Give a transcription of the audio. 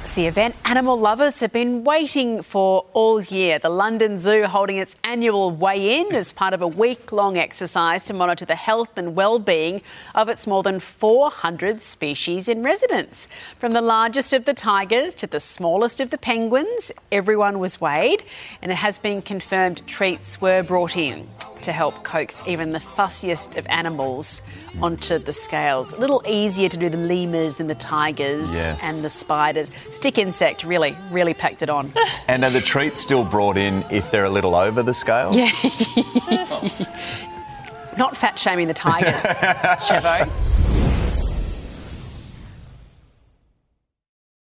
It's the event animal lovers have been waiting for all year. The London Zoo holding its annual weigh in as part of a week long exercise to monitor the health and well-being of its more than 400 species in residence. From the largest of the tigers to the smallest of the penguins, everyone was weighed, and it has been confirmed treats were brought in to help coax even the fussiest of animals onto the scales. A little easier to do the lemurs and the tigers Yes. and the spiders. Stick insect really, really packed it on. And are the treats still brought in if they're a little over the scale? Yeah. Not fat shaming the tigers, Chevo.